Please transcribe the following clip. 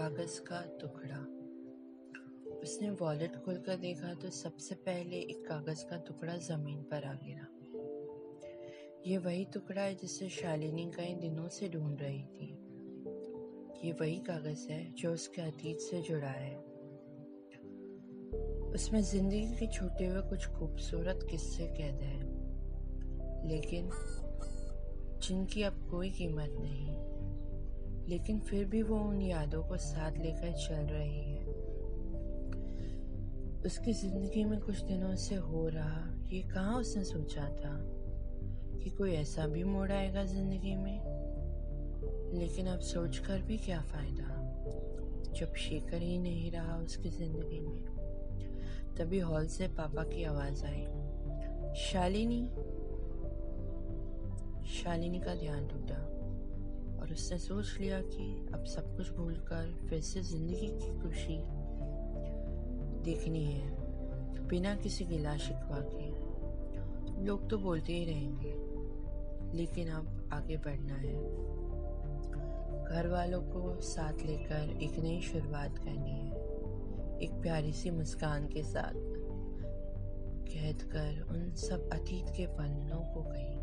कागज़ का टुकड़ा। उसने वॉलेट खोलकर देखा तो सबसे पहले एक कागज़ का टुकड़ा ज़मीन पर आ गिरा। ये वही टुकड़ा है जिसे शालिनी कई दिनों से ढूंढ रही थी। ये वही कागज़ है जो उसके अतीत से जुड़ा है। उसमें ज़िंदगी के छूटे हुए कुछ खूबसूरत किस्से कैद हैं, लेकिन जिनकी अब कोई कीमत नहीं। लेकिन फिर भी वो उन यादों को साथ लेकर चल रही है। उसकी ज़िंदगी में कुछ दिनों से हो रहा, ये कहाँ उसने सोचा था कि कोई ऐसा भी मोड़ आएगा ज़िंदगी में? लेकिन अब सोच कर भी क्या फ़ायदा? जब शेखर ही नहीं रहा उसकी ज़िंदगी में, तभी हॉल से पापा की आवाज़ आई। शालिनी? शालिनी का ध्यान टूटा। और उसने सोच लिया कि अब सब कुछ भूलकर फिर से ज़िंदगी की खुशी देखनी है, बिना किसी गिला शिकवा के। लोग तो बोलते ही रहेंगे, लेकिन अब आगे बढ़ना है। घर वालों को साथ लेकर एक नई शुरुआत करनी है। एक प्यारी सी मुस्कान के साथ कहकर उन सब अतीत के पन्नों को कहीं।